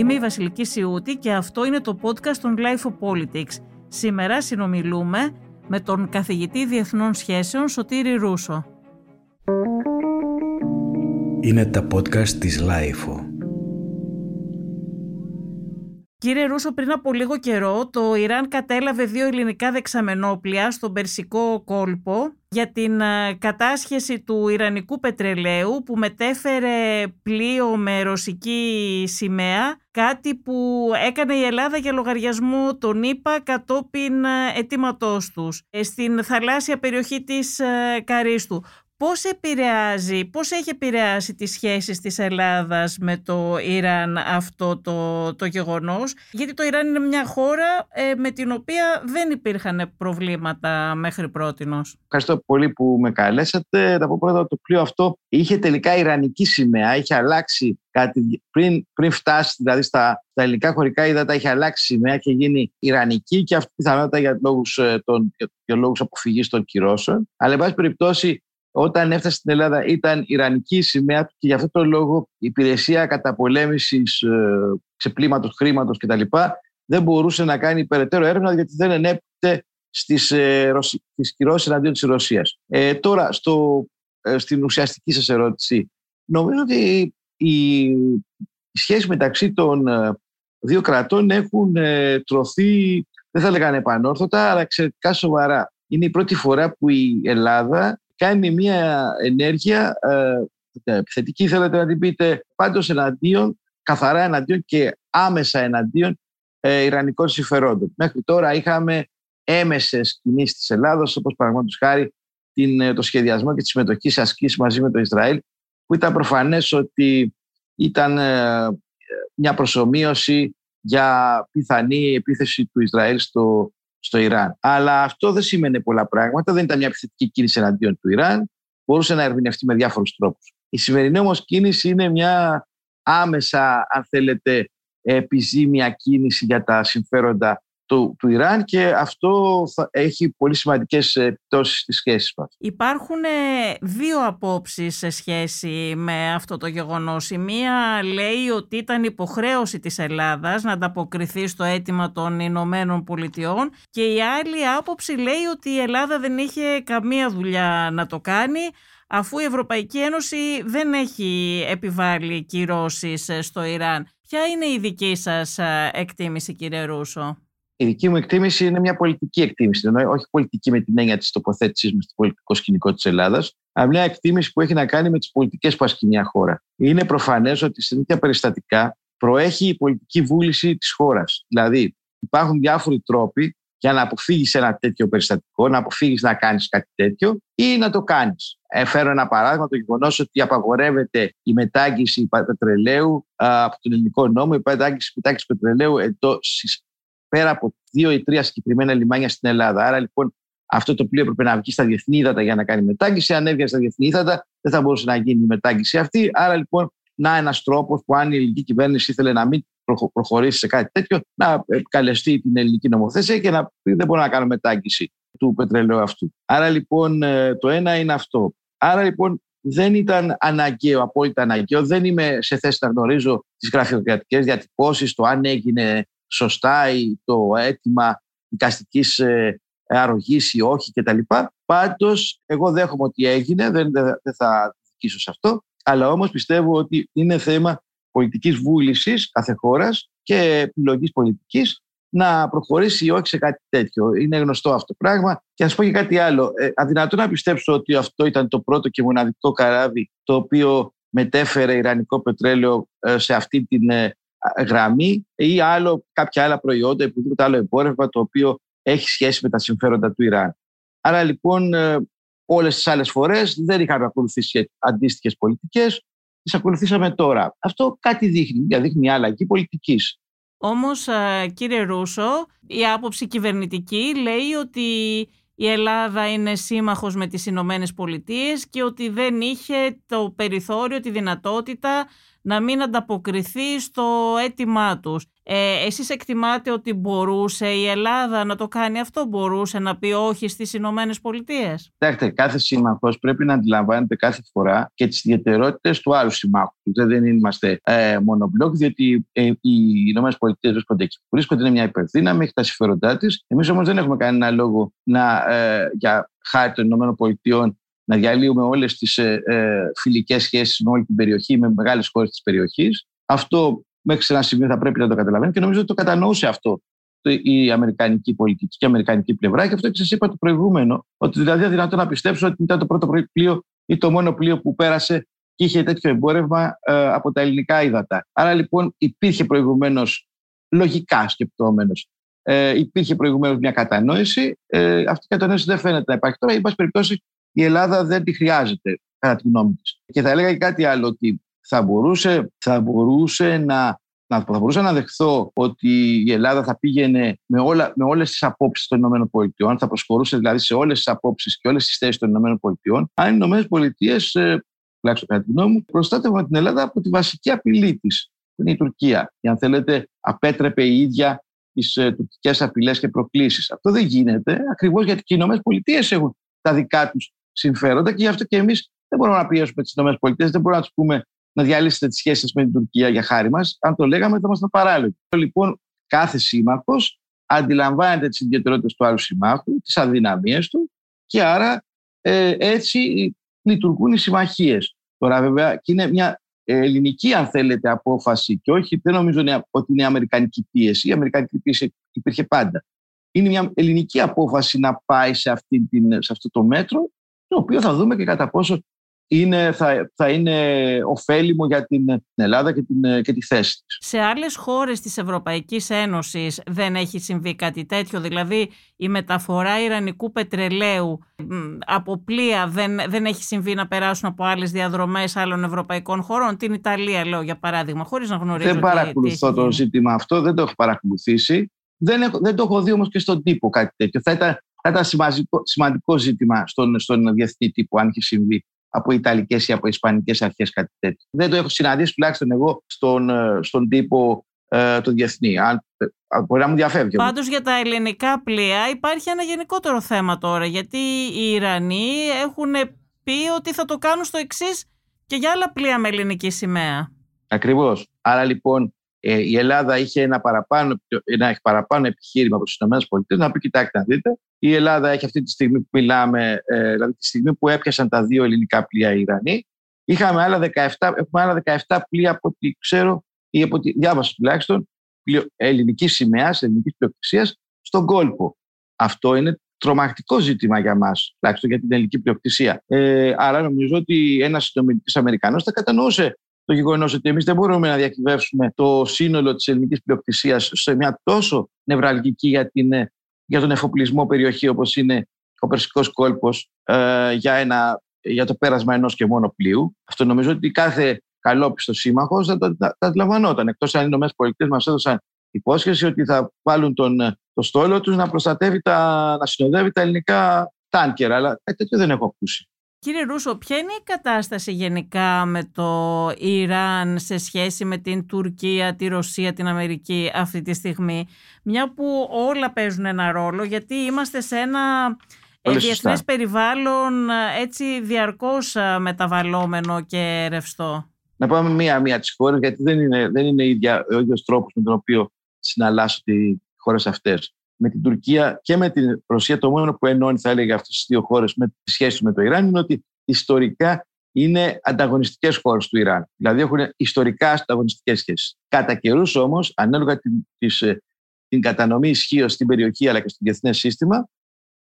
Είμαι η Βασιλική Σιούτη και αυτό είναι το podcast των Life of Politics. Σήμερα συνομιλούμε με τον καθηγητή Διεθνών Σχέσεων Σωτήρη Ρούσο. Είναι τα podcast της Life Κύριε Ρούσο, πριν από λίγο καιρό το Ιράν κατέλαβε δύο ελληνικά δεξαμενόπλια στον Περσικό κόλπο για την ε, κατάσχεση του Ιρανικού πετρελαίου που μετέφερε πλοίο με ρωσική σημαία, κάτι που έκανε η Ελλάδα για λογαριασμό των ΗΠΑ κατόπιν ε, αιτήματός τους ε, στην θαλάσσια περιοχή της Καρίστου. Πώς επηρεάζει, πώς έχει επηρεάσει τις σχέσεις της Ελλάδας με το Ιράν αυτό το, το γεγονός, γιατί το Ιράν είναι μια χώρα ε, με την οποία δεν υπήρχαν προβλήματα μέχρι πρότινος. Ευχαριστώ πολύ που με καλέσατε. Θα πω πρώτα το πλοίο αυτό είχε τελικά Ιρανική σημαία, είχε αλλάξει κάτι πριν, πριν φτάσει δηλαδή στα, στα ελληνικά χωρικά ύδατα είχε αλλάξει σημαία και γίνει Ιρανική και αυτή πιθανότητα για λόγους, ε, των, για λόγους αποφυγής των κυρώσεων. Αλλά εν πάση περιπτώσει όταν έφτασε στην Ελλάδα ήταν Ιρανική σημαία και γι' αυτό το λόγο η υπηρεσία καταπολέμησης ε, ξεπλήματος χρήματος κτλ. δεν μπορούσε να κάνει περαιτέρω έρευνα γιατί δεν ενέπτε στις, ε, στις κυρώσεις εναντίον της Ρωσίας. Ε, τώρα, στο, ε, στην ουσιαστική σας ερώτηση, νομίζω ότι η, η σχέση μεταξύ των ε, δύο κρατών έχουν ε, τρωθεί, δεν θα λέγανε επανόρθωτα, αλλά εξαιρετικά σοβαρά. Είναι η πρώτη φορά που η Ελλάδα κάνει μια ενέργεια ε, επιθετική, θέλετε να την πείτε, πάντως εναντίον, καθαρά εναντίον και άμεσα εναντίον ε, Ιρανικών συμφερόντων. Μέχρι τώρα είχαμε έμεσες κινήσεις της Ελλάδος, όπως παραδείγματος χάρη την, ε, το σχεδιασμό και τη συμμετοχή σε ασκήσεις μαζί με το Ισραήλ, που ήταν προφανές ότι ήταν ε, μια προσωμείωση για πιθανή επίθεση του Ισραήλ στο, στο Ιράν. Αλλά αυτό δεν σημαίνει πολλά πράγματα. Δεν ήταν μια επιθετική κίνηση εναντίον του Ιράν. Μπορούσε να ερμηνευτεί με διάφορους τρόπους. Η σημερινή όμως κίνηση είναι μια άμεσα, αν θέλετε, επιζήμια κίνηση για τα συμφέροντα του, του Ιράν και αυτό θα έχει πολύ σημαντικές επιπτώσεις στις σχέσεις μας. Υπάρχουν ε, δύο απόψεις σε σχέση με αυτό το γεγονός. Η μία λέει ότι ήταν υποχρέωση της Ελλάδας να ανταποκριθεί στο αίτημα των Ηνωμένων Πολιτειών και η άλλη άποψη λέει ότι η Ελλάδα δεν είχε καμία δουλειά να το κάνει αφού η Ευρωπαϊκή Ένωση δεν έχει επιβάλει κυρώσεις στο Ιράν. Ποια είναι η δική σας ε, εκτίμηση κύριε Ρούσο; Η δική μου εκτίμηση είναι μια πολιτική εκτίμηση. όχι πολιτική με την έννοια της τοποθέτησής μου στο πολιτικό σκηνικό της Ελλάδας, αλλά μια εκτίμηση που έχει να κάνει με τις πολιτικές που ασκεί μια χώρα. Είναι προφανές ότι σε τέτοια περιστατικά προέχει η πολιτική βούληση της χώρας. Δηλαδή, υπάρχουν διάφοροι τρόποι για να αποφύγεις ένα τέτοιο περιστατικό, να αποφύγεις να κάνεις κάτι τέτοιο ή να το κάνεις. Φέρω ένα παράδειγμα, το γεγονός ότι απαγορεύεται η μετάγγιση πετρελαίου από τον ελληνικό νόμο, η μετάγγιση πετρελαίου εντός πέρα από δύο ή τρία συγκεκριμένα λιμάνια στην Ελλάδα. Άρα λοιπόν αυτό το πλοίο έπρεπε να βγει στα διεθνή ύδατα για να κάνει μετάγγιση. Αν έβγαινε στα διεθνή ύδατα, δεν θα μπορούσε να γίνει η μετάγγιση αυτή. Άρα λοιπόν, να ένας τρόπος που αν η ελληνική κυβέρνηση ήθελε να μην προχωρήσει σε κάτι τέτοιο, να καλεστεί την ελληνική νομοθεσία και να πει δεν μπορώ να κάνω μετάγγιση του πετρελαίου αυτού. Άρα λοιπόν ε, το ένα είναι αυτό. Άρα λοιπόν δεν ήταν αναγκαίο, απόλυτα αναγκαίο. Δεν είμαι σε θέση να γνωρίζω τις γραφειοκρατικές διατυπώσεις, το αν έγινε σωστά το αίτημα δικαστικής ε, αρρωγής ή όχι κτλ. Πάντως, εγώ δέχομαι ότι έγινε, δεν, δεν θα δικήσω σε αυτό, αλλά όμως πιστεύω ότι είναι θέμα πολιτικής βούλησης κάθε χώρας και επιλογής πολιτικής να προχωρήσει ή όχι σε κάτι τέτοιο. Είναι γνωστό αυτό το πράγμα. Και να σα πω και κάτι άλλο. Ε, αδυνατό να πιστέψω ότι αυτό ήταν το πρώτο και μοναδικό καράβι το οποίο μετέφερε ιρανικό πετρέλαιο ε, σε αυτή την ε, γραμμή ή άλλο, κάποια άλλα προϊόντα, οποιοδήποτε άλλο εμπόρευμα το οποίο έχει σχέση με τα συμφέροντα του Ιράν. Άρα λοιπόν ε, όλες τις άλλες φορές δεν είχαμε ακολουθήσει αντίστοιχες πολιτικές, τις ακολουθήσαμε τώρα. Αυτό κάτι δείχνει, δηλαδή δείχνει μια αλλαγή πολιτικής. Όμως ε, κύριε Ρούσο, η άποψη κυβερνητική λέει ότι η Ελλάδα είναι σύμμαχος με τις Ηνωμένες Πολιτείες και ότι δεν είχε το περιθώριο, τη δυνατότητα να μην ανταποκριθεί στο αίτημά τους. Ε, εσείς εκτιμάτε ότι μπορούσε η Ελλάδα να το κάνει αυτό, μπορούσε να πει όχι στις Ηνωμένες Πολιτείες; Κοιτάξτε, κάθε σύμμαχος πρέπει να αντιλαμβάνεται κάθε φορά και τις ιδιαιτερότητες του άλλου συμμάχου. Δεν είμαστε ε, μονομπλοκ, διότι ε, οι Ηνωμένες Πολιτείες βρίσκονται εκεί. Βρίσκονται, είναι μια υπερδύναμη, έχει τα συμφέροντά της. Εμείς όμως δεν έχουμε κανένα λόγο να, ε, για χάρη των Ηνωμένων Πολιτείων να διαλύουμε όλες τις ε, ε, φιλικές σχέσεις με όλη την περιοχή, με μεγάλες χώρες της περιοχής. Αυτό μέχρι σε ένα σημείο θα πρέπει να το καταλαβαίνει και νομίζω ότι το κατανοούσε αυτό η Αμερικανική πολιτική και η Αμερικανική πλευρά. Και αυτό και σας είπα το προηγούμενο, ότι δηλαδή αδυνατό να πιστέψω ότι ήταν το πρώτο πλοίο ή το μόνο πλοίο που πέρασε και είχε τέτοιο εμπόρευμα ε, από τα ελληνικά ύδατα. Άρα λοιπόν υπήρχε προηγουμένως, λογικά σκεπτόμενος, ε, υπήρχε προηγουμένως μια κατανόηση. Ε, αυτή η κατανόηση δεν φαίνεται να υπάρχει τώρα. Εν πάση περιπτώσει, η Ελλάδα δεν τη χρειάζεται, κατά τη γνώμη της. Και θα έλεγα και κάτι άλλο, ότι θα μπορούσε, θα μπορούσε να, να, θα μπορούσα να δεχθώ ότι η Ελλάδα θα πήγαινε με, όλα, με όλες τις απόψεις των ΗΠΑ, θα προσχωρούσε δηλαδή σε όλες τις απόψεις και όλες τις θέσεις των ΗΠΑ, αν οι ΗΠΑ, ε, τουλάχιστον κατά τη γνώμη μου, προστάτευαν την Ελλάδα από τη βασική απειλή της, που είναι η Τουρκία. Και αν θέλετε, απέτρεπε η ίδια τις ε, τουρκικές απειλές και προκλήσεις. Αυτό δεν γίνεται ακριβώς γιατί και οι ΗΠΑ έχουν τα δικά τους συμφέροντα και γι' αυτό και εμείς δεν μπορούμε να πιέσουμε τις ΗΠΑ, δεν μπορούμε να τους πούμε να διαλύσετε τις σχέσεις με την Τουρκία για χάρη μας. Αν το λέγαμε, θα ήμασταν παράλογοι. Λοιπόν, κάθε σύμμαχος αντιλαμβάνεται τις ιδιαιτερότητες του άλλου συμμάχου, τις αδυναμίες του και άρα ε, έτσι λειτουργούν οι συμμαχίες. Τώρα, βέβαια, και είναι μια ελληνική, αν θέλετε, απόφαση και όχι, δεν νομίζω ότι είναι αμερικανική πίεση. Η αμερικανική πίεση υπήρχε πάντα. Είναι μια ελληνική απόφαση να πάει σε, αυτή την, σε αυτό το μέτρο, το οποίο θα δούμε και κατά πόσο είναι, θα, θα είναι ωφέλιμο για την Ελλάδα και, την, και τη θέση της. Σε άλλες χώρες της Ευρωπαϊκής Ένωσης δεν έχει συμβεί κάτι τέτοιο, δηλαδή η μεταφορά ιρανικού πετρελαίου από πλοία δεν, δεν έχει συμβεί να περάσουν από άλλες διαδρομές άλλων ευρωπαϊκών χωρών; Την Ιταλία λέω για παράδειγμα, χωρίς να γνωρίζω Δεν παρακολουθώ το ζήτημα αυτό, δεν το έχω παρακολουθήσει. Δεν, έχω, δεν το έχω δει όμως και στον τύπο κάτι τέτοιο. Θα ήταν, θα ήταν σημαντικό, σημαντικό ζήτημα στον, στον διεθνή τύπο αν είχε συμβεί από Ιταλικές ή από Ισπανικές αρχές κάτι τέτοιο. Δεν το έχω συναντήσει τουλάχιστον εγώ στον, ε, στον τύπο ε, το διεθνή. Αν, ε, μπορεί να μου διαφεύγει. Πάντως για τα ελληνικά πλοία υπάρχει ένα γενικότερο θέμα τώρα γιατί οι Ιρανοί έχουν πει ότι θα το κάνουν στο εξής και για άλλα πλοία με ελληνική σημαία. Ακριβώς. Άρα λοιπόν ε, η Ελλάδα είχε ένα παραπάνω, ένα παραπάνω επιχείρημα από τις ΗΠΑ να πει: Κοιτάξτε, να δείτε, η Ελλάδα έχει αυτή τη στιγμή που μιλάμε, ε, δηλαδή τη στιγμή που έπιασαν τα δύο ελληνικά πλοία οι Ιρανοί. Είχαμε άλλα 17, έχουμε άλλα 17 πλοία από ό,τι ξέρω ή από ό,τι διάβασα τουλάχιστον ελληνικής σημαίας, ελληνικής πλειοκτησίας στον κόλπο. Αυτό είναι τρομακτικό ζήτημα για μας, τουλάχιστον για την ελληνική πλειοκτησία. Ε, άρα νομίζω ότι ένας συνομιλητή Αμερικανός θα κατανοούσε το γεγονό ότι εμείς δεν μπορούμε να διακυβεύσουμε το σύνολο της ελληνικής πλειοκτησίας σε μια τόσο νευραλγική για, την, για τον εφοπλισμό περιοχή όπως είναι ο Περσικός κόλπος ε, για, για το πέρασμα ενός και μόνο πλοίου. Αυτό νομίζω ότι κάθε καλόπιστος σύμμαχος θα το αντιλαμβανόταν. Εκτός αν οι ΗΠΑ μας έδωσαν υπόσχεση ότι θα βάλουν τον, το στόλο τους να προστατεύει τα, να συνοδεύει τα ελληνικά τάνκερα. Αλλά κάτι τέτοιο δεν έχω ακούσει. Κύριε Ρούσο, ποια είναι η κατάσταση γενικά με το Ιράν σε σχέση με την Τουρκία, τη Ρωσία, την Αμερική αυτή τη στιγμή, μια που όλα παίζουν ένα ρόλο, γιατί είμαστε σε ένα ε, διεθνές περιβάλλον έτσι διαρκώς μεταβαλλόμενο και ρευστό. Να πάμε μία-μία τις χώρες, γιατί δεν είναι, δεν είναι ίδια, ο ίδιος τρόπος με τον οποίο συναλλάσσω τι χώρες αυτές με την Τουρκία και με την Ρωσία, το μόνο που ενώνει, θα έλεγα, αυτές τις δύο χώρες με τη σχέση με το Ιράν είναι ότι ιστορικά είναι ανταγωνιστικές χώρες του Ιράν. Δηλαδή έχουν ιστορικά ανταγωνιστικές σχέσεις. Κατά καιρούς όμως, ανάλογα την, της, ε, την κατανομή ισχύω στην περιοχή αλλά και στο διεθνές σύστημα,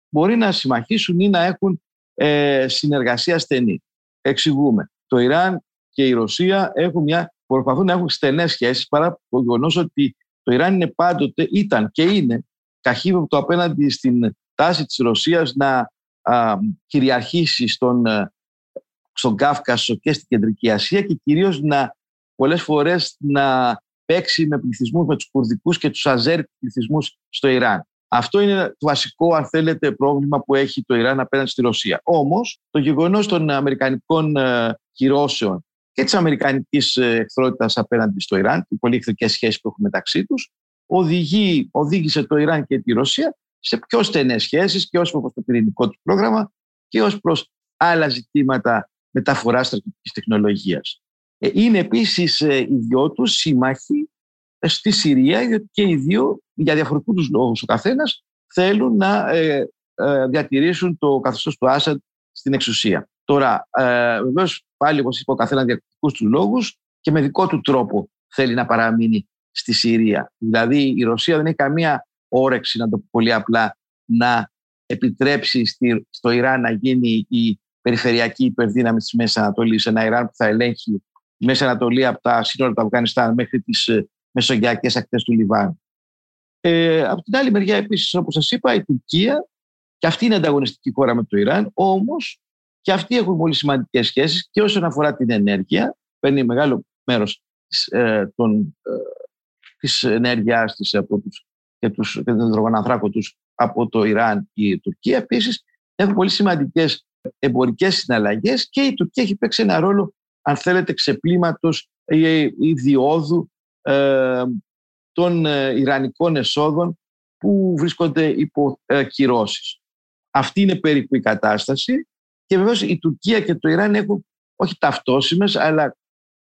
μπορεί να συμμαχίσουν ή να έχουν ε, συνεργασία στενή. Εξηγούμε. Το Ιράν και η Ρωσία έχουν μια, προσπαθούν να έχουν στενές σχέσεις παρά το γεγονός ότι το Ιράν είναι πάντοτε, ήταν και είναι καχύποπτο απέναντι στην τάση της Ρωσίας να α, κυριαρχήσει στον, ε, στον Κάφκασο και στην Κεντρική Ασία και κυρίως να πολλές φορές να παίξει με πληθυσμούς, με τους κουρδικούς και τους αζέρ πληθυσμούς στο Ιράν. Αυτό είναι το βασικό, αν θέλετε, πρόβλημα που έχει το Ιράν απέναντι στη Ρωσία. Όμως, το γεγονός των αμερικανικών ε, κυρώσεων και της αμερικανικής εχθρότητας απέναντι στο Ιράν, οι πολύ εχθρικέ σχέσει που έχουν μεταξύ του, οδήγησε το Ιράν και τη Ρωσία σε πιο στενές σχέσεις και ως προς το πυρηνικό του πρόγραμμα και ως προς άλλα ζητήματα μεταφοράς στρατιωτικής τεχνολογίας. Ε, είναι επίσης ε, οι δυο τους σύμμαχοι ε, στη Συρία, γιατί και οι δύο, για διαφορετικούς λόγους ο καθένας, θέλουν να διατηρήσουν το καθεστώς του Άσαντ στην εξουσία. Τώρα, βεβαίως, πάλι όπως είπα, ο καθένας διαφορετικού τους λόγους και με δικό του τρόπο θέλει να παραμείνει στη Συρία. Δηλαδή, η Ρωσία δεν έχει καμία όρεξη, να το πω πολύ απλά, να επιτρέψει στο Ιράν να γίνει η περιφερειακή υπερδύναμη της Μέσης Ανατολής, ένα Ιράν που θα ελέγχει τη Μέση Ανατολή από τα σύνορα του Αφγανιστάν μέχρι τις ε, μεσογειακές ακτές του Λιβάνου. Ε, από την άλλη μεριά, επίσης, όπως σας είπα, η Τουρκία, και αυτή είναι ανταγωνιστική χώρα με το Ιράν, όμως και αυτοί έχουν πολύ σημαντικές σχέσεις και όσον αφορά την ενέργεια, παίρνει μεγάλο μέρος ε, ε, της ενέργειάς της από τους, και, τους, και τον υδρογονανθράκο τους από το Ιράν και η Τουρκία. Επίσης έχουν πολύ σημαντικές εμπορικές συναλλαγές και η Τουρκία έχει παίξει ένα ρόλο αν θέλετε ξεπλήματος ή διόδου ε, των ε, Ιρανικών εσόδων που βρίσκονται υπό ε, κυρώσεις. Αυτή είναι περίπου η κατάσταση και βεβαίως η Τουρκία και το Ιράν έχουν όχι ταυτόσιμες αλλά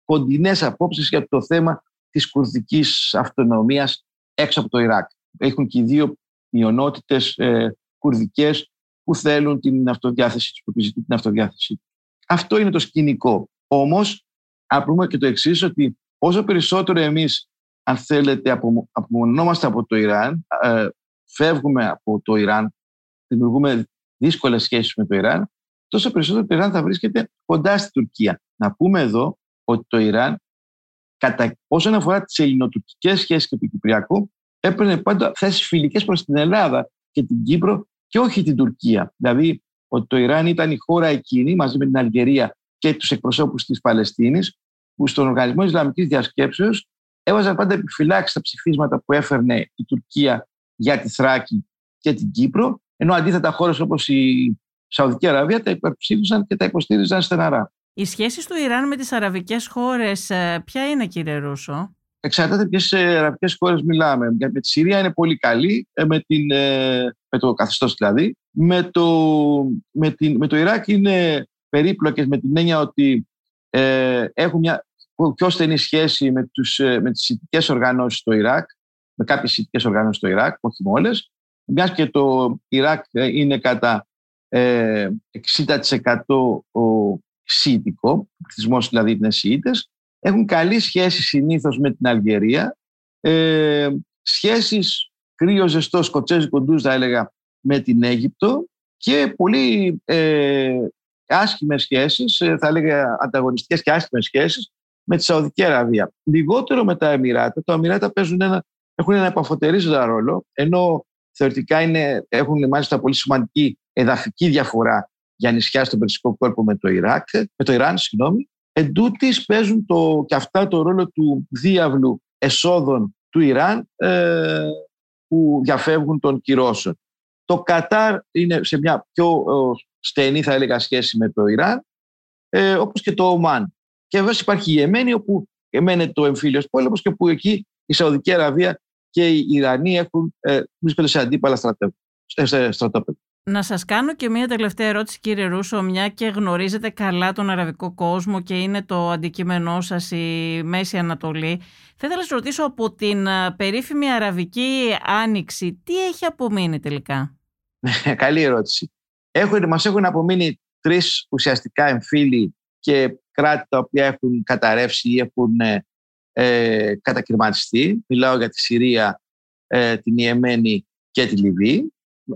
κοντινές απόψεις για το θέμα της κουρδικής αυτονομίας έξω από το Ιράκ. Έχουν και οι δύο μειονότητες ε, κουρδικές που θέλουν την αυτοδιάθεση τους, που επιζητούν την αυτοδιάθεση Αυτό είναι το σκηνικό. Όμως, να πούμε και το εξής ότι όσο περισσότερο εμείς, αν θέλετε, απομονωνόμαστε από το Ιράν, ε, φεύγουμε από το Ιράν, δημιουργούμε δύσκολες σχέσεις με το Ιράν, τόσο περισσότερο το Ιράν θα βρίσκεται κοντά στην Τουρκία. Να πούμε εδώ ότι το Ιράν κατά, όσον αφορά τις ελληνοτουρκικές σχέσεις και το Κυπριακό, έπαιρνε πάντα θέσεις φιλικές προς την Ελλάδα και την Κύπρο και όχι την Τουρκία. Δηλαδή, ότι το Ιράν ήταν η χώρα εκείνη μαζί με την Αλγερία και τους εκπροσώπους της Παλαιστίνης, που στον Οργανισμό Ισλαμικής Διασκέψεως έβαζαν πάντα επιφυλάξεις στα ψηφίσματα που έφερνε η Τουρκία για τη Θράκη και την Κύπρο, ενώ αντίθετα χώρες όπως η Σαουδική Αραβία τα υπερψήφισαν και τα υποστήριζαν στεναρά. Οι σχέσεις του Ιράν με τις αραβικές χώρες ε, ποια είναι κύριε Ρούσο; Εξαρτάται ποιες αραβικές χώρες μιλάμε. Με τη Συρία είναι πολύ καλή, ε, με, την, ε, με το καθεστώς δηλαδή. Με το, με, την, με το Ιράκ είναι περίπλοκες με την έννοια ότι ε, έχουν μια πιο στενή σχέση με, τους, με τις ηθικές οργανώσεις στο Ιράκ, με κάποιες ηθικές οργανώσεις στο Ιράκ, όχι με όλες. Μιας και το Ιράκ είναι κατά ε, 60% ο, Σιητικό, ο πληθυσμό δηλαδή είναι Σιήτες, έχουν καλή σχέση συνήθως με την Αλγερία, ε, σχέσεις κρύο ζεστό σκοτσέζικο ντους θα έλεγα με την Αίγυπτο και πολύ ε, άσχημες σχέσεις, ε, θα έλεγα ανταγωνιστικές και άσχημες σχέσεις με τη Σαουδική Αραβία. Λιγότερο με τα Εμμυράτα. Τα Εμμυράτα παίζουν ένα, έχουν ένα επαφωτερίζοντα ρόλο, ενώ θεωρητικά είναι, έχουν μάλιστα πολύ σημαντική εδαφική διαφορά για νησιά στον Περσικό κόρπο με το, Ιράκ, με το Ιράν. Συγγνώμη. Εν τούτης παίζουν το, και αυτά το ρόλο του διάβλου εσόδων του Ιράν ε, που διαφεύγουν των κυρώσεων. Το Κατάρ είναι σε μια πιο στενή θα έλεγα σχέση με το Ιράν ε, όπως και το Ομάν. Και βέβαια υπάρχει η Εμένη όπου εμένεται το εμφύλιος πόλεμος και που εκεί η Σαουδική Αραβία και οι Ιρανοί έχουν, ε, βρίσκονται σε αντίπαλα στρατόπεδα. Να σας κάνω και μία τελευταία ερώτηση κύριε Ρούσο, μια και γνωρίζετε καλά τον αραβικό κόσμο και είναι το αντικείμενό σας η Μέση Ανατολή. Θα ήθελα να σας ρωτήσω από την περίφημη αραβική άνοιξη, τι έχει απομείνει τελικά; Καλή ερώτηση. Έχουν, μας έχουν απομείνει τρεις ουσιαστικά εμφύλοι και κράτη τα οποία έχουν καταρρεύσει ή έχουν ε, ε κατακυρματιστεί. Μιλάω για τη Συρία, ε, την Ιεμένη και τη Λιβύη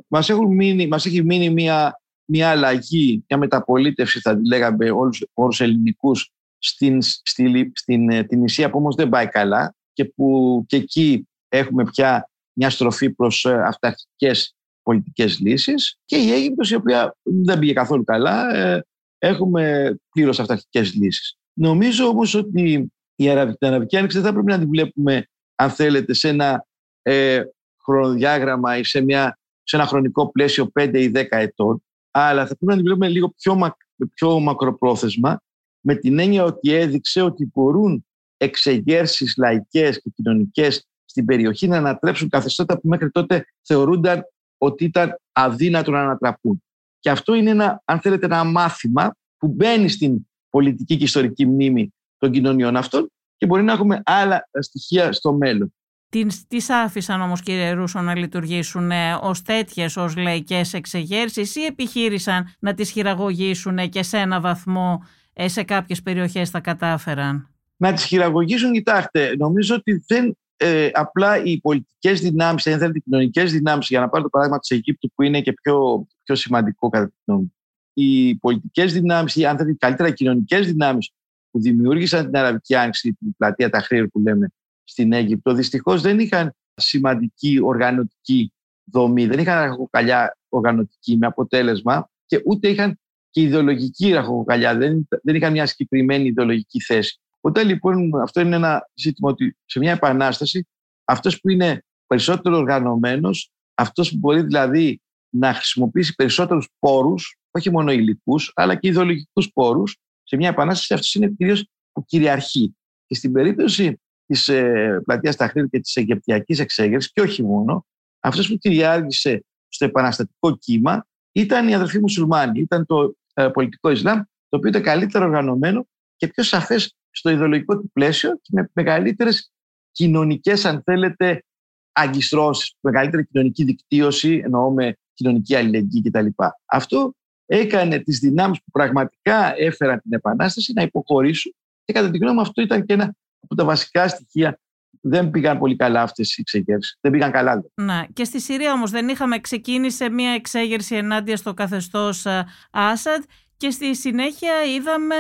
μας, έχουν μείνει, μας έχει μείνει μια, μια αλλαγή, μια μεταπολίτευση θα λέγαμε όλους όρους ελληνικούς στην, στη, στην ε, την Ισία που όμως δεν πάει καλά και που και εκεί έχουμε πια μια στροφή προς ε, αυταρχικές πολιτικές λύσεις και η Αίγυπτος η οποία δεν πήγε καθόλου καλά ε, έχουμε πλήρως αυταρχικές λύσεις. Νομίζω όμως ότι η Αραβική Άνοιξη δεν θα πρέπει να την βλέπουμε αν θέλετε σε ένα ε, χρονοδιάγραμμα ή σε μια σε ένα χρονικό πλαίσιο 5 ή 10 ετών, αλλά θα πρέπει να την βλέπουμε λίγο πιο, πιο μακροπρόθεσμα, με την έννοια ότι έδειξε ότι μπορούν εξεγέρσεις λαϊκές και κοινωνικές στην περιοχή να ανατρέψουν καθεστώτα που μέχρι τότε θεωρούνταν ότι ήταν αδύνατο να ανατραπούν. Και αυτό είναι ένα, αν θέλετε, ένα μάθημα που μπαίνει στην πολιτική και ιστορική μνήμη των κοινωνιών αυτών και μπορεί να έχουμε άλλα στοιχεία στο μέλλον. Τι άφησαν όμως κύριε Ρούσο να λειτουργήσουν ε, ως τέτοιες, ως λαϊκές εξεγέρσεις ή επιχείρησαν να τις χειραγωγήσουν και σε ένα βαθμό ε, σε κάποιες περιοχές τα κατάφεραν; Να τις χειραγωγήσουν, κοιτάξτε, νομίζω ότι δεν ε, απλά οι πολιτικές δυνάμεις, αν θέλετε, οι κοινωνικές δυνάμεις, για να πάρω το παράδειγμα της Αιγύπτου, που είναι και πιο, πιο σημαντικό κατά τη γνώμη μου. Οι πολιτικές δυνάμεις, ή αν θέλετε, καλύτερα οι κοινωνικές δυνάμεις που δημιούργησαν την Αραβική Άνοιξη, την πλατεία Ταχρήρ που λέμε στην Αίγυπτο, δυστυχώς δεν είχαν σημαντική οργανωτική δομή, δεν είχαν ραχοκοκαλιά οργανωτική με αποτέλεσμα και ούτε είχαν και ιδεολογική ραχοκοκαλιά, δεν, δεν είχαν μια συγκεκριμένη ιδεολογική θέση. Όταν λοιπόν αυτό είναι ένα ζήτημα ότι σε μια επανάσταση αυτός που είναι περισσότερο οργανωμένος, αυτός που μπορεί δηλαδή να χρησιμοποιήσει περισσότερους πόρους, όχι μόνο υλικούς, αλλά και ιδεολογικούς πόρους, σε μια επανάσταση αυτός είναι κυρίως που κυριαρχεί. Και στην περίπτωση της ε, πλατείας Ταχρήρ και της Αιγυπτιακής εξέγερσης, και όχι μόνο, αυτό που κυριάρχησε στο επαναστατικό κύμα ήταν οι αδερφοί μουσουλμάνοι, ήταν το ε, πολιτικό Ισλάμ, το οποίο ήταν καλύτερο οργανωμένο και πιο σαφές στο ιδεολογικό του πλαίσιο και με μεγαλύτερες κοινωνικές, αν θέλετε, αγκιστρώσεις, μεγαλύτερη κοινωνική δικτύωση, εννοώ με κοινωνική αλληλεγγύη κτλ. Αυτό έκανε τις δυνάμεις που πραγματικά έφεραν την Επανάσταση να υποχωρήσουν και κατά τη γνώμη μου αυτό ήταν και ένα από τα βασικά στοιχεία δεν πήγαν πολύ καλά αυτές οι εξεγέρσεις. Δεν πήγαν καλά. Να, και στη Συρία όμως δεν είχαμε ξεκίνησε μια εξέγερση ενάντια στο καθεστώς ε, Άσαντ και στη συνέχεια είδαμε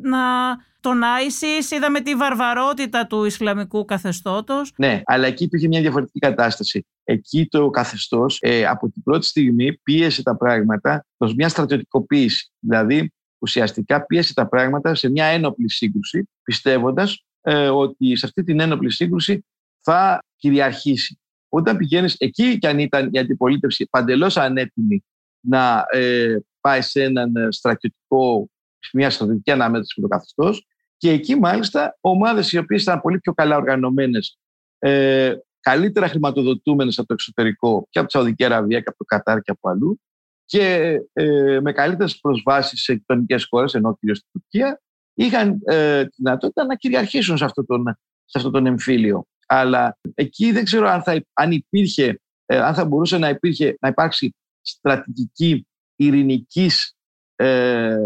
να τον ISIS, είδαμε τη βαρβαρότητα του Ισλαμικού καθεστώτος. Ναι, αλλά εκεί υπήρχε μια διαφορετική κατάσταση. Εκεί το καθεστώς ε, από την πρώτη στιγμή πίεσε τα πράγματα προς μια στρατιωτικοποίηση. Δηλαδή ουσιαστικά πίεσε τα πράγματα σε μια ένοπλη σύγκρουση, πιστεύοντας ε, ότι σε αυτή την ένοπλη σύγκρουση θα κυριαρχήσει. Όταν πηγαίνεις εκεί και αν ήταν η αντιπολίτευση παντελώς ανέτοιμη να ε, πάει σε έναν στρατιωτικό, μια στρατιωτική ανάμετρηση με το καθεστώς. Και εκεί μάλιστα ομάδες οι οποίες ήταν πολύ πιο καλά οργανωμένες, ε, καλύτερα χρηματοδοτούμενες από το εξωτερικό και από τη Σαουδική Αραβία και από το Κατάρ και από αλλού και ε, με καλύτερες προσβάσεις σε γειτονικές χώρες, ενώ κυρίως στην Τουρκία, είχαν ε, τη δυνατότητα να κυριαρχήσουν σε αυτό τον, σε αυτό τον εμφύλιο. Αλλά εκεί δεν ξέρω αν, θα, αν υπήρχε, ε, αν θα μπορούσε να, υπήρχε, να υπάρξει στρατηγική ειρηνικής, ε,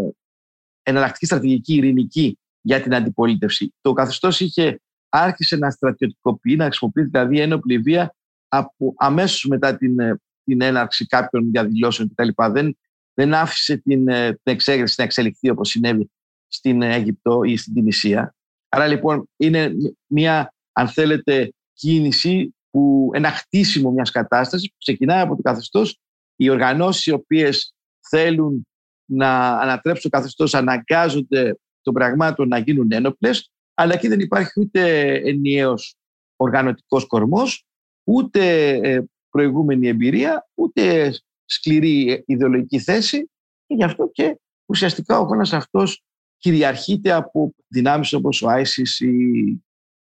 εναλλακτική στρατηγική ειρηνική για την αντιπολίτευση. Το καθεστώς είχε άρχισε να στρατιωτικοποιεί, να χρησιμοποιεί δηλαδή ένοπλη βία από αμέσως μετά την, ε, την έναρξη κάποιων διαδηλώσεων κτλ. Δεν, δεν άφησε την, ε, την εξέγερση να εξελιχθεί όπως συνέβη στην Αίγυπτο ή στην Τινησία. Άρα λοιπόν είναι μια, αν θέλετε, κίνηση που ένα χτίσιμο μιας κατάστασης που ξεκινάει από το καθεστώς οι οργανώσεις οι οποίες θέλουν να ανατρέψουν το καθεστώς αναγκάζονται των πραγμάτων να γίνουν ένοπλες, αλλά εκεί δεν υπάρχει ούτε ενιαίος οργανωτικός κορμός, ούτε ε, προηγούμενη εμπειρία, ούτε σκληρή ιδεολογική θέση και γι' αυτό και ουσιαστικά ο αγώνας αυτός κυριαρχείται από δυνάμεις όπως ο ISIS ή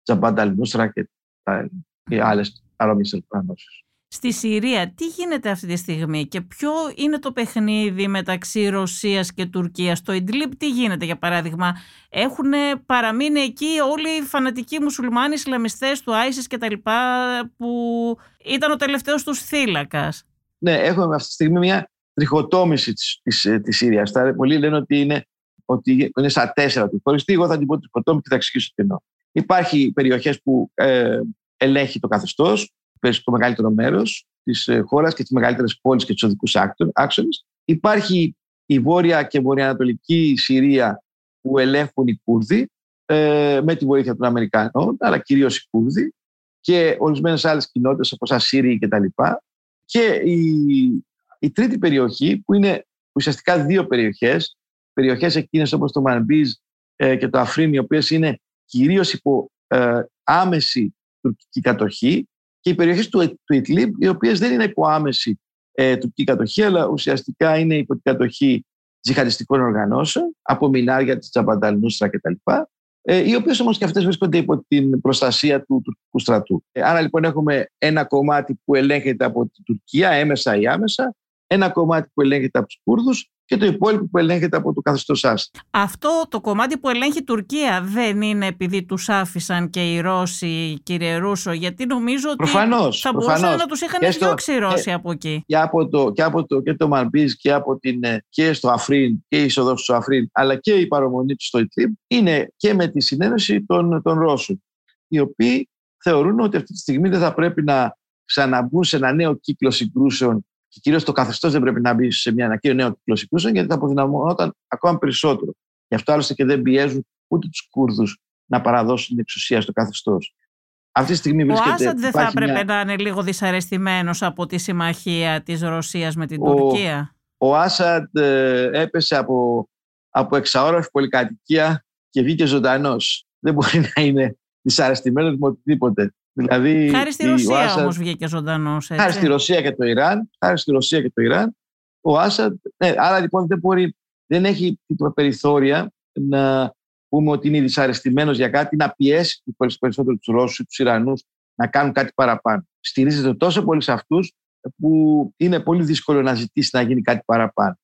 Τζαμπάντα και, και άλλες παρόμοιες οργανώσεις. Στη Συρία τι γίνεται αυτή τη στιγμή και ποιο είναι το παιχνίδι μεταξύ Ρωσίας και Τουρκίας; Στο Ιντλίπ τι γίνεται για παράδειγμα; Έχουν παραμείνει εκεί όλοι οι φανατικοί μουσουλμάνοι Ισλαμιστές του Άισις και τα λοιπά που ήταν ο τελευταίος τους θύλακας; Ναι, έχουμε αυτή τη στιγμή μια τριχοτόμηση της, της, ε, της Συρίας. Πολλοί λένε ότι είναι, ότι είναι στα τέσσερα του χωριστή. Εγώ θα την πω τριχοτόμηση και θα εξηγήσω τι εννοώ. Υπάρχει περιοχές που ε, ελέγχει το καθεστώς, το μεγαλύτερο μέρος της ε, χώρας και τις μεγαλύτερες πόλεις και τους οδικούς άξονες. Υπάρχει η βόρεια και βορειοανατολική Συρία που ελέγχουν οι Κούρδοι ε, με τη βοήθεια των Αμερικανών, αλλά κυρίως οι Κούρδοι και ορισμένες άλλες κοινότητες όπως Ασσύριοι κτλ. Και η, η τρίτη περιοχή που είναι ουσιαστικά δύο περιοχές, περιοχές εκείνες όπως το Μανμπίζ ε, και το Αφρίν, οι οποίες είναι κυρίως υπό ε, άμεση τουρκική κατοχή και οι περιοχές του, του Ιτλίμπ, οι οποίες δεν είναι υπό άμεση ε, τουρκική κατοχή, αλλά ουσιαστικά είναι υπό την κατοχή τζιχαντιστικών οργανώσεων, από Μινάρια της Τζαμπανταλνούστρα κτλ. Ε, οι οποίες όμως και αυτές βρίσκονται υπό την προστασία του τουρκικού στρατού. Ε, άρα λοιπόν έχουμε ένα κομμάτι που ελέγχεται από την Τουρκία, έμεσα ή άμεσα, ένα κομμάτι που ελέγχεται από τους Κούρδους και το υπόλοιπο που ελέγχεται από το καθεστώς Άσαντ. Αυτό το κομμάτι που ελέγχει η Τουρκία δεν είναι επειδή τους άφησαν και οι Ρώσοι, κύριε Ρούσο, γιατί νομίζω ότι προφανώς, θα μπορούσαν να τους είχαν διώξει οι Ρώσοι από εκεί. Και από το, και από το, και το Μαρμπίζ και, από την, ε, και στο Αφρίν και η είσοδος στο Αφρίν, αλλά και η παραμονή του στο Ιτλίμ, είναι και με τη συνένωση των, των Ρώσων, οι οποίοι θεωρούν ότι αυτή τη στιγμή δεν θα πρέπει να ξαναμπούν σε ένα νέο κύκλο συγκρούσεων και κυρίως το καθεστώς δεν πρέπει να μπει σε μια ανακοίνωση νέο κύκλο συγκρούσεων, γιατί θα αποδυναμωνόταν ακόμα περισσότερο. Γι' αυτό άλλωστε και δεν πιέζουν ούτε τους Κούρδους να παραδώσουν την εξουσία στο καθεστώς. Αυτή τη στιγμή βρίσκεται. Ο Άσαντ δεν θα έπρεπε μια... να είναι λίγο δυσαρεστημένος από τη συμμαχία της Ρωσίας με την ο, Τουρκία; Ο Άσαντ ε, έπεσε από, από εξαόροφη πολυκατοικία και βγήκε ζωντανός. Δεν μπορεί να είναι δυσαρεστημένος με οτιδήποτε. Δηλαδή, χάρη στη Ρωσία Άσαντ, όμως βγήκε ζωντανός. Χάρη στη Ρωσία και το Ιράν. Χάρη στη Ρωσία και το Ιράν. Ο Άσαντ, ναι, άρα λοιπόν δεν μπορεί, δεν έχει την περιθώρια να πούμε ότι είναι δυσαρεστημένος για κάτι, να πιέσει περισσότερο τους Ρώσους ή τους Ιρανούς να κάνουν κάτι παραπάνω. Στηρίζεται τόσο πολύ σε αυτούς που είναι πολύ δύσκολο να ζητήσει να γίνει κάτι παραπάνω.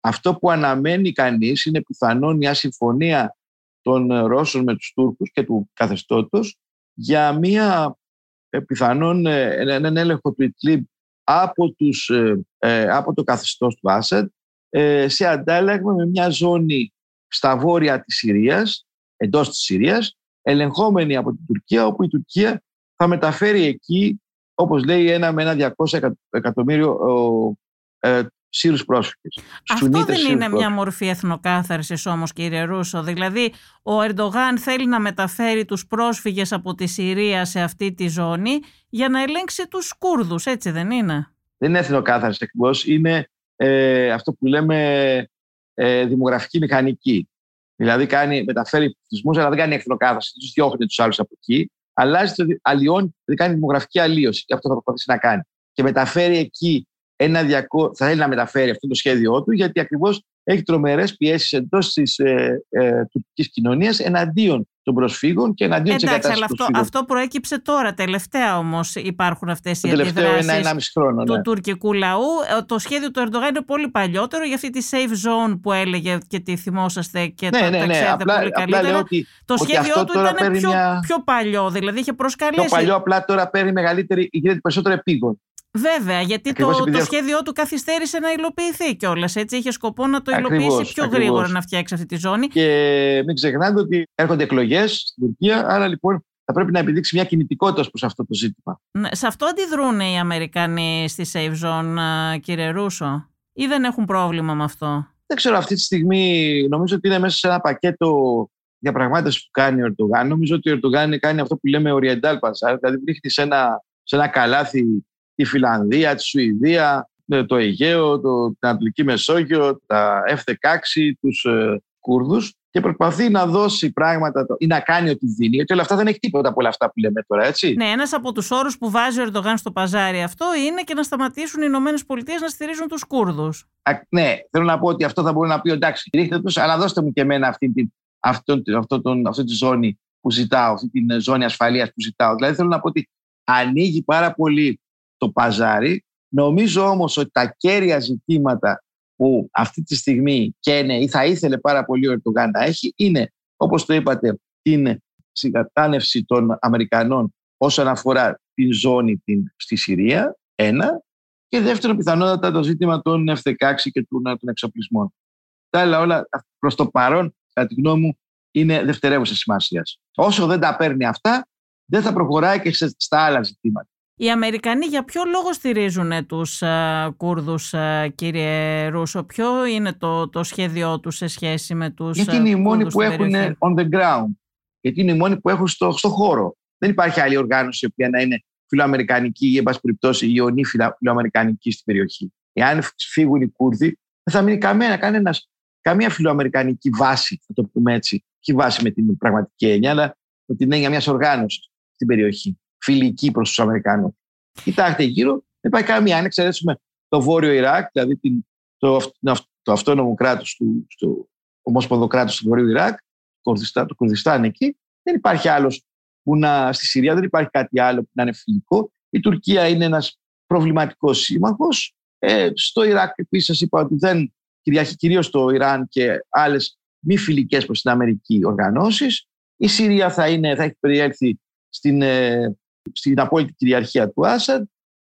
Αυτό που αναμένει κανείς είναι πιθανόν μια συμφωνία των Ρώσων με τους Τούρκους και του καθεστώτος για μια ε, πιθανόν ε, έναν έλεγχο του Ιτλίμπ από, τους, ε, από το καθεστώς του Άσαντ σε αντάλλαγμα με μια ζώνη στα βόρεια της Συρίας, εντός της Συρίας, ελεγχόμενη από την Τουρκία, όπου η Τουρκία θα μεταφέρει εκεί, όπως λέει, ένα με ένα 200 εκατομμύριο Σύρους πρόσφυγες. Αυτό δεν είναι μια μορφή εθνοκάθαρσης όμως κύριε Ρούσο. Δηλαδή ο Ερντογάν θέλει να μεταφέρει τους πρόσφυγες από τη Συρία σε αυτή τη ζώνη για να ελέγξει τους Κούρδους, έτσι δεν είναι; Δεν είναι εθνοκάθαρσης ακριβώς. είναι ε, αυτό που λέμε ε, δημογραφική μηχανική. Δηλαδή κάνει, μεταφέρει πληθυσμούς, αλλά δεν κάνει εθνοκάθαρση. Τους διώχνει τους άλλους από εκεί. Αλλάζει το αλλιών, δηλαδή κάνει δημογραφική αλλίωση. Και αυτό θα προσπαθήσει να κάνει. Και μεταφέρει εκεί ένα διακό... θα θέλει να μεταφέρει αυτό το σχέδιό του, γιατί ακριβώς έχει τρομερές πιέσεις εντός της ε, ε, τουρκικής κοινωνίας εναντίον των προσφύγων και εναντίον της εγκατάστασης. Εντάξει, αλλά αυτό, αυτό προέκυψε τώρα. Τελευταία όμως υπάρχουν αυτές οι αντιδράσεις ναι. του τουρκικού λαού. Ε, το σχέδιο του Ερντογάν είναι πολύ παλιότερο για αυτή τη safe zone που έλεγε και τη θυμόσαστε και ναι, το, ναι, ναι, ξέρετε απλά, πολύ καλύτερα. Ότι, το σχέδιό του ήταν πιο, μια... πιο παλιό, δηλαδή είχε προσκαλέσει. Πιο παλιό, απλά τώρα παίρνει μεγαλύτερη, γίνεται περισσότερο επίγον. Βέβαια, γιατί το, το σχέδιό του καθυστέρησε να υλοποιηθεί κιόλας. Έτσι, είχε σκοπό να το υλοποιήσει ακριβώς, πιο ακριβώς. γρήγορα να φτιάξει αυτή τη ζώνη. Και μην ξεχνάτε ότι έρχονται εκλογές στην Τουρκία, άρα λοιπόν θα πρέπει να επιδείξει μια κινητικότητα προς αυτό το ζήτημα. Ναι, σε αυτό αντιδρούν οι Αμερικανοί στη Safe Zone, κύριε Ρούσο, ή δεν έχουν πρόβλημα με αυτό; Δεν ξέρω αυτή τη στιγμή, νομίζω ότι είναι μέσα σε ένα πακέτο διαπραγμάτευσης που κάνει ο Ερντογάν. Νομίζω ότι ο Ερντογάν κάνει αυτό που λέμε Oriental Bazaar, δηλαδή βρίσκεται σε ένα, σε ένα καλάθι τη Φιλανδία, τη Σουηδία, ε, το Αιγαίο, το, την Ανατολική Μεσόγειο, τα F-16, τους ε, Κούρδους και προσπαθεί να δώσει πράγματα ή να κάνει ό,τι δίνει, γιατί όλα αυτά δεν έχει τίποτα από όλα αυτά που λέμε τώρα, έτσι. Ναι, ένας από τους όρους που βάζει ο Ερντογάν στο παζάρι αυτό είναι και να σταματήσουν οι Ηνωμένες Πολιτείες να στηρίζουν τους Κούρδους. Ναι, θέλω να πω ότι αυτό θα μπορεί να πει εντάξει, ρίχτε τους, αλλά δώστε μου και εμένα αυτή, την, αυτό, αυτό, τον, αυτή τη ζώνη που ζητάω, αυτή τη ζώνη ασφαλείας που ζητάω. Δηλαδή θέλω να πω ότι ανοίγει πάρα πολύ το παζάρι. Νομίζω όμως ότι τα κέρια ζητήματα που αυτή τη στιγμή καίνε ή θα ήθελε πάρα πολύ ο Ερντογάν να έχει είναι, όπως το είπατε, την συγκατάνευση των Αμερικανών όσον αφορά την ζώνη την, στη Συρία, ένα, και δεύτερο πιθανότατα το ζήτημα των F-16 και των, των εξοπλισμών. Τα άλλα όλα προς το παρόν, κατά τη γνώμη μου, είναι δευτερεύουσα σημασίας. Όσο δεν τα παίρνει αυτά, δεν θα προχωράει και στα άλλα ζητήματα. Οι Αμερικανοί για ποιο λόγο στηρίζουν τους α, Κούρδους, κύριε Ρούσο, ποιο είναι το, το σχέδιό τους σε σχέση με τους Γιατί είναι οι μόνοι που έχουν on the ground, γιατί είναι οι μόνοι που έχουν στο, στο χώρο. Δεν υπάρχει άλλη οργάνωση η οποία να είναι φιλοαμερικανική ή, εν πάση περιπτώσει, ιονή φιλοαμερικανική στην περιοχή. Εάν φύγουν οι Κούρδοι, δεν θα μείνει καμία, κανένας, καμία φιλοαμερικανική βάση, θα το πούμε έτσι. Όχι βάση με την πραγματική έννοια, αλλά με την έννοια μιας οργάνωσης στην περιοχή φιλική προς τους Αμερικανού. Κοιτάξτε γύρω, δεν υπάρχει καμία. Αν εξαιρέσουμε το βόρειο Ιράκ, δηλαδή την, το, το αυτόνομο κράτος του, στο ομόσπονδο κράτος του Βορείου Ιράκ, το Κουρδιστάν εκεί, δεν υπάρχει άλλος που να, στη Συρία δεν υπάρχει κάτι άλλο που να είναι φιλικό. Η Τουρκία είναι ένας προβληματικός σύμμαχος. Ε, στο Ιράκ επίσης είπα ότι δεν κυριαρχεί κυρίως το Ιράν και άλλες μη φιλικές προς την Αμερική οργανώσεις. Η Συρία θα, είναι, θα έχει περιέλθει στην, ε, στην απόλυτη κυριαρχία του Άσαντ.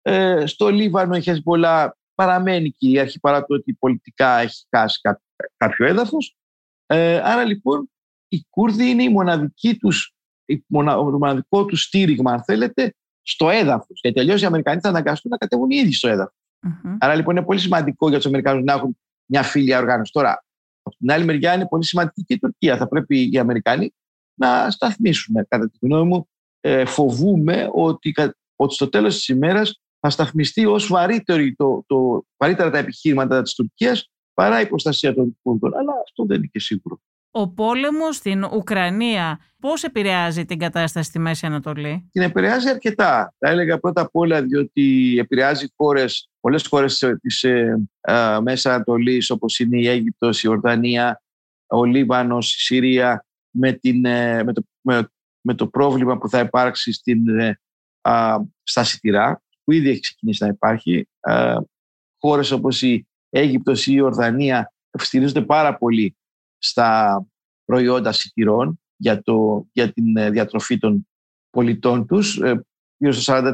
Ε, στο Λίβανο η Χεσμολά παραμένει κυρίαρχη παρά το ότι πολιτικά έχει χάσει κάποιο έδαφος. Ε, άρα λοιπόν οι Κούρδοι είναι η μοναδική τους, το μοναδικό τους στήριγμα, αν θέλετε, στο έδαφος. Γιατί αλλιώς οι Αμερικανοί θα αναγκαστούν να κατεβούν οι ίδιοι στο έδαφος. Άρα λοιπόν είναι πολύ σημαντικό για τους Αμερικανού να έχουν μια φίλια οργάνωση. Τώρα, από την άλλη μεριά είναι πολύ σημαντική και η Τουρκία. Θα πρέπει οι Αμερικανοί να σταθμίσουν. Κατά τη γνώμη μου, ε, φοβούμε ότι, ότι στο τέλος της ημέρας θα σταθμιστεί ως το, το, βαρύτερα τα επιχείρηματα της Τουρκίας παρά η προστασία των Κούρδων. Αλλά αυτό δεν είναι και σίγουρο. Ο πόλεμος στην Ουκρανία πώς επηρεάζει την κατάσταση στη Μέση Ανατολή; Την επηρεάζει αρκετά. Θα έλεγα πρώτα απ' όλα διότι επηρεάζει χώρες, πολλές χώρες της ε, ε, Μέσης Ανατολής όπως είναι η Αίγυπτος, η Ορδανία, ο Λίβανος, η Συρία με, την, ε, με, το, με, το πρόβλημα που θα υπάρξει στην, ε, στα σιτηρά που ήδη έχει ξεκινήσει να υπάρχει. χώρες όπως η Αίγυπτος ή η Ορδανία στηρίζονται πάρα πολύ στα προϊόντα σιτηρών για, το, για την ε, διατροφή των πολιτών τους. Ε, γύρω στο 40%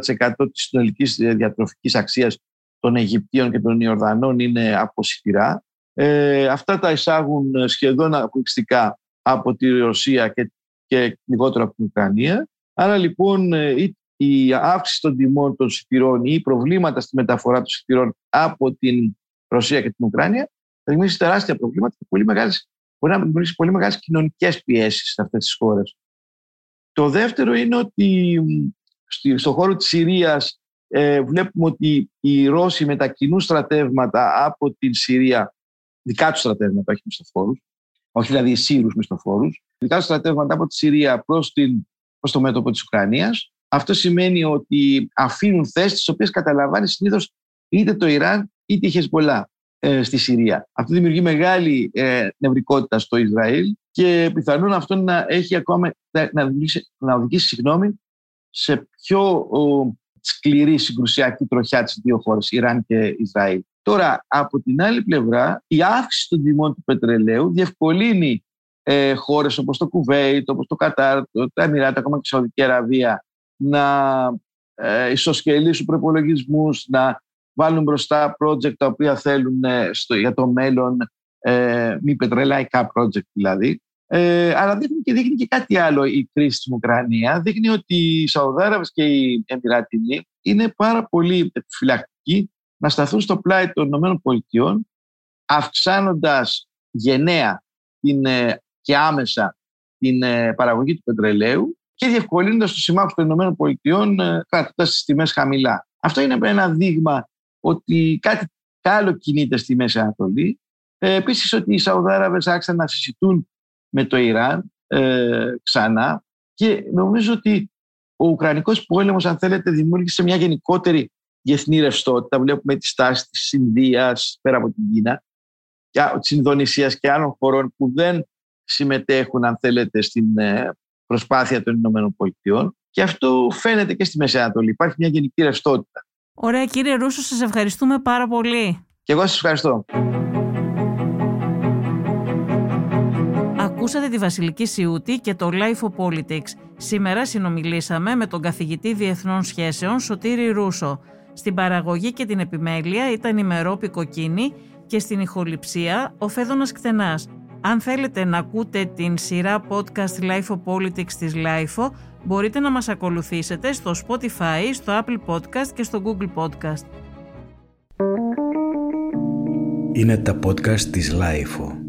της συνολικής ε, διατροφικής αξίας των Αιγυπτίων και των Ιορδανών είναι από σιτηρά. Ε, αυτά τα εισάγουν σχεδόν αποκλειστικά από τη Ρωσία και, και λιγότερο από την Ουκρανία. Άρα λοιπόν η, η αύξηση των τιμών των σιτηρών ή προβλήματα στη μεταφορά των σιτηρών από την Ρωσία και την Ουκρανία θα δημιουργήσει τεράστια προβλήματα και πολύ μεγάλες μπορεί να δημιουργήσει πολύ μεγάλες κοινωνικές πιέσεις σε αυτές τις χώρες. Το δεύτερο είναι ότι στον χώρο της Συρίας ε, βλέπουμε ότι οι Ρώσοι μετακινούν στρατεύματα από την Συρία, δικά τους στρατεύματα, όχι μισθοφόρους, όχι δηλαδή οι Σύρους μισθοφόρους, δικά του στρατεύματα από τη Συρία προς, την, προς το μέτωπο της Ουκρανίας. Αυτό σημαίνει ότι αφήνουν θέσεις τις οποίες καταλαμβάνει συνήθως είτε το Ιράν είτε η Χεσμολά. Ε, στη Συρία. Αυτό δημιουργεί μεγάλη ε, νευρικότητα στο Ισραήλ και πιθανόν αυτό να έχει ακόμα να, οδηγήσει, να οδηγήσει συγγνώμη, σε πιο ο, σκληρή συγκρουσιακή τροχιά τις δύο χώρες, Ιράν και Ισραήλ. Τώρα, από την άλλη πλευρά, η αύξηση των τιμών του πετρελαίου διευκολύνει ε, χώρες όπως το Κουβέιτ, όπως το Κατάρ, το, τα Εμμυράτα, ακόμα και η Σαουδική Αραβία να ε, ισοσκελίσουν προπολογισμού, να βάλουν μπροστά project τα οποία θέλουν ε, στο, για το μέλλον, ε, μη πετρελαϊκά project δηλαδή. Ε, αλλά δείχνει και, δείχνει και κάτι άλλο η κρίση στην Ουκρανία. Δείχνει ότι οι Σαουδάραβες και οι Εμμυράτινοι είναι πάρα πολύ επιφυλακτικοί να σταθούν στο πλάι των ΗΠΑ αυξάνοντας γενναία την, ε, και άμεσα την ε, παραγωγή του πετρελαίου και διευκολύνοντας τους συμμάχους των ΗΠΑ κρατώντας τις τιμές χαμηλά. Αυτό είναι ένα δείγμα ότι κάτι άλλο κινείται στη Μέση Ανατολή. Ε, επίσης ότι οι Σαουδάραβες άρχισαν να συζητούν με το Ιράν ε, ξανά και νομίζω ότι ο Ουκρανικός πόλεμος, αν θέλετε, δημιούργησε μια γενικότερη διεθνή ρευστότητα. Βλέπουμε τη στάση της Ινδίας πέρα από την Κίνα, της Ινδονησίας και άλλων χωρών που δεν συμμετέχουν, αν θέλετε, στην ε, προσπάθεια των Ηνωμένων Πολιτειών. Και αυτό φαίνεται και στη Μέση Ανατολή. Υπάρχει μια γενική ρευστότητα. Ωραία κύριε Ρούσο, σας ευχαριστούμε πάρα πολύ. Και εγώ σας ευχαριστώ. Ακούσατε τη Βασιλική Σιούτη και το Life of Politics. Σήμερα συνομιλήσαμε με τον καθηγητή Διεθνών Σχέσεων Σωτήρη Ρούσο. Στην παραγωγή και την επιμέλεια ήταν η Μερόπη Κοκκίνη και στην ηχοληψία ο Φέδωνας Κτενάς. Αν θέλετε να ακούτε την σειρά podcast Life of Politics της Life μπορείτε να μας ακολουθήσετε στο Spotify, στο Apple Podcast και στο Google Podcast. Είναι τα podcast της Lifeo.